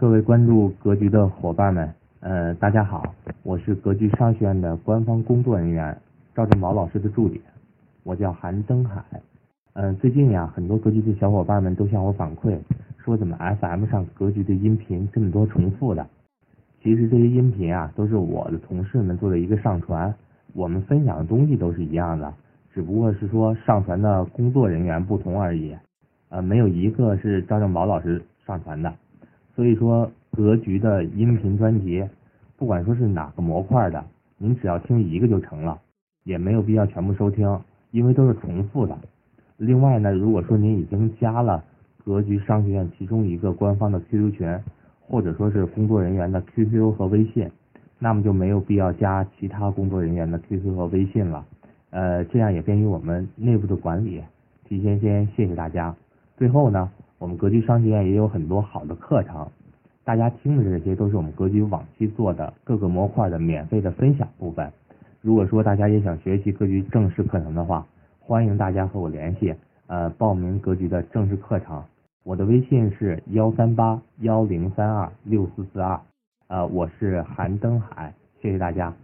各位关注格局的伙伴们，呃，大家好，我是格局商学院的官方工作人员赵振宝老师的助理，我叫韩登海。嗯，最近呀，很多格局的小伙伴们都向我反馈，说怎么 FM 上格局的音频这么多重复的？其实这些音频啊，都是我的同事们做的一个上传，我们分享的东西都是一样的，只不过是说上传的工作人员不同而已。呃，没有一个是赵正宝老师上传的。所以说，格局的音频专辑，不管说是哪个模块的，您只要听一个就成了，也没有必要全部收听，因为都是重复的。另外呢，如果说您已经加了格局商学院其中一个官方的 QQ 群，或者说是工作人员的 QQ 和微信，那么就没有必要加其他工作人员的 QQ 和微信了。呃，这样也便于我们内部的管理。提前先谢谢大家。最后呢。我们格局商学院也有很多好的课程，大家听的这些都是我们格局往期做的各个模块的免费的分享部分。如果说大家也想学习格局正式课程的话，欢迎大家和我联系，呃，报名格局的正式课程。我的微信是幺三八幺零三二六四四二，呃，我是韩登海，谢谢大家。